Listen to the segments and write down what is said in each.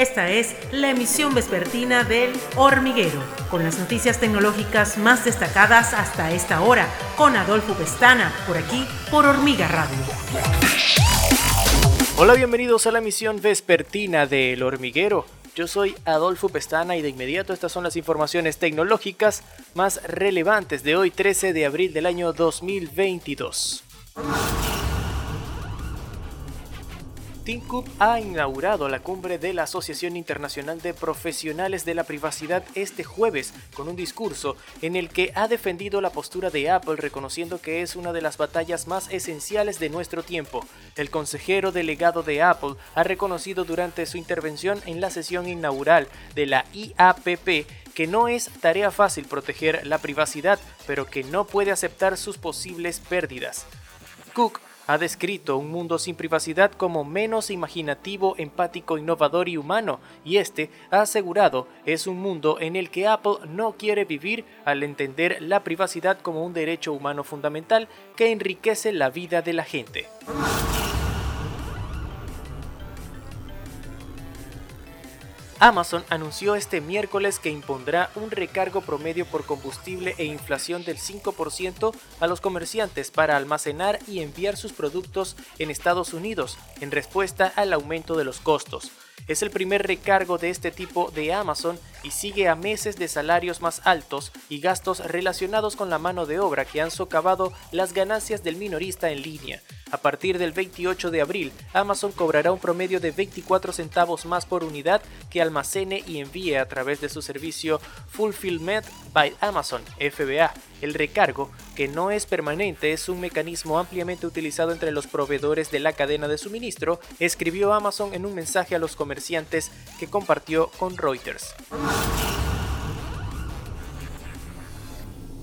Esta es la emisión vespertina del Hormiguero, con las noticias tecnológicas más destacadas hasta esta hora, con Adolfo Pestana, por aquí, por Hormiga Radio. Hola, bienvenidos a la emisión vespertina del Hormiguero. Yo soy Adolfo Pestana y de inmediato estas son las informaciones tecnológicas más relevantes de hoy 13 de abril del año 2022. Tim Cook ha inaugurado la cumbre de la Asociación Internacional de Profesionales de la Privacidad este jueves con un discurso en el que ha defendido la postura de Apple reconociendo que es una de las batallas más esenciales de nuestro tiempo. El consejero delegado de Apple ha reconocido durante su intervención en la sesión inaugural de la IAPP que no es tarea fácil proteger la privacidad, pero que no puede aceptar sus posibles pérdidas. Cook ha descrito un mundo sin privacidad como menos imaginativo, empático, innovador y humano, y este, ha asegurado, es un mundo en el que Apple no quiere vivir al entender la privacidad como un derecho humano fundamental que enriquece la vida de la gente. Amazon anunció este miércoles que impondrá un recargo promedio por combustible e inflación del 5% a los comerciantes para almacenar y enviar sus productos en Estados Unidos en respuesta al aumento de los costos. Es el primer recargo de este tipo de Amazon y sigue a meses de salarios más altos y gastos relacionados con la mano de obra que han socavado las ganancias del minorista en línea. A partir del 28 de abril, Amazon cobrará un promedio de 24 centavos más por unidad que almacene y envíe a través de su servicio Fulfillment by Amazon, FBA. El recargo, que no es permanente, es un mecanismo ampliamente utilizado entre los proveedores de la cadena de suministro, escribió Amazon en un mensaje a los comerciantes que compartió con Reuters.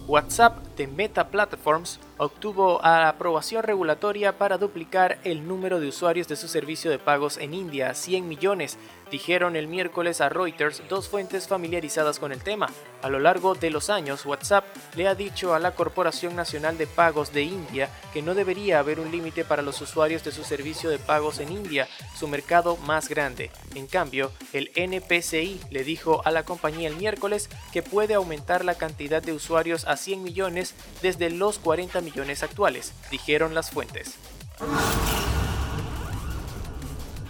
WhatsApp de Meta Platforms obtuvo aprobación regulatoria para duplicar el número de usuarios de su servicio de pagos en India a 100 millones, dijeron el miércoles a Reuters dos fuentes familiarizadas con el tema. A lo largo de los años, WhatsApp le ha dicho a la Corporación Nacional de Pagos de India que no debería haber un límite para los usuarios de su servicio de pagos en India, su mercado más grande. En cambio, el NPCI le dijo a la compañía el miércoles que puede aumentar la cantidad de usuarios a 100 millones desde los 40 millones actuales, dijeron las fuentes.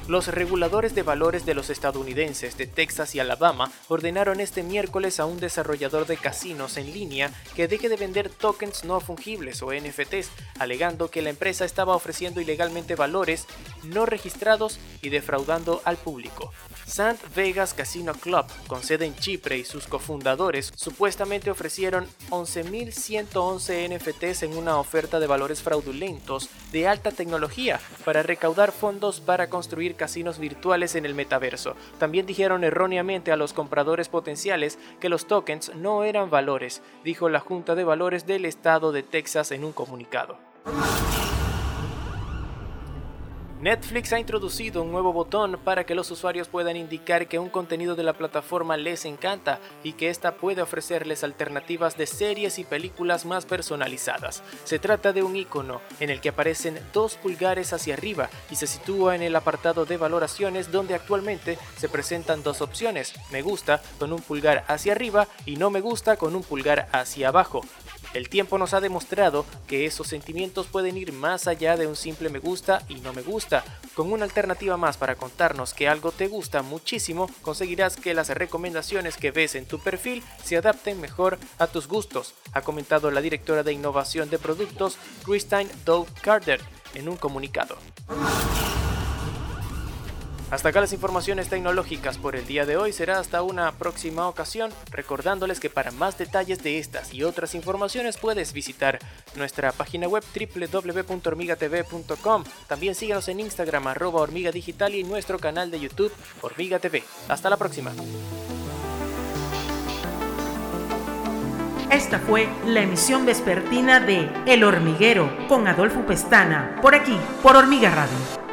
Los reguladores de valores de los estadounidenses de Texas y Alabama ordenaron este miércoles a un desarrollador de casinos en línea que deje de vender tokens no fungibles o NFTs, alegando que la empresa estaba ofreciendo ilegalmente valores no registrados y defraudando al público. Sant Vegas Casino Club, con sede en Chipre y sus cofundadores, supuestamente ofrecieron 11.111 NFTs en una oferta de valores fraudulentos de alta tecnología para recaudar fondos para construir casinos virtuales en el metaverso. También dijeron erróneamente a los compradores potenciales que los tokens no eran valores, dijo la Junta de Valores del Estado de Texas en un comunicado. Netflix ha introducido un nuevo botón para que los usuarios puedan indicar que un contenido de la plataforma les encanta y que ésta puede ofrecerles alternativas de series y películas más personalizadas. Se trata de un icono en el que aparecen dos pulgares hacia arriba y se sitúa en el apartado de valoraciones donde actualmente se presentan dos opciones, me gusta con un pulgar hacia arriba y no me gusta con un pulgar hacia abajo. El tiempo nos ha demostrado que esos sentimientos pueden ir más allá de un simple me gusta y no me gusta. Con una alternativa más para contarnos que algo te gusta muchísimo, conseguirás que las recomendaciones que ves en tu perfil se adapten mejor a tus gustos, ha comentado la directora de innovación de productos Christine Doe Carter en un comunicado. Hasta acá las informaciones tecnológicas por el día de hoy. Será hasta una próxima ocasión, recordándoles que para más detalles de estas y otras informaciones puedes visitar nuestra página web www.hormigatv.com. También síganos en Instagram arroba hormiga digital y nuestro canal de YouTube Hormiga TV. Hasta la próxima. Esta fue la emisión vespertina de El Hormiguero con Adolfo Pestana, por aquí, por Hormiga Radio.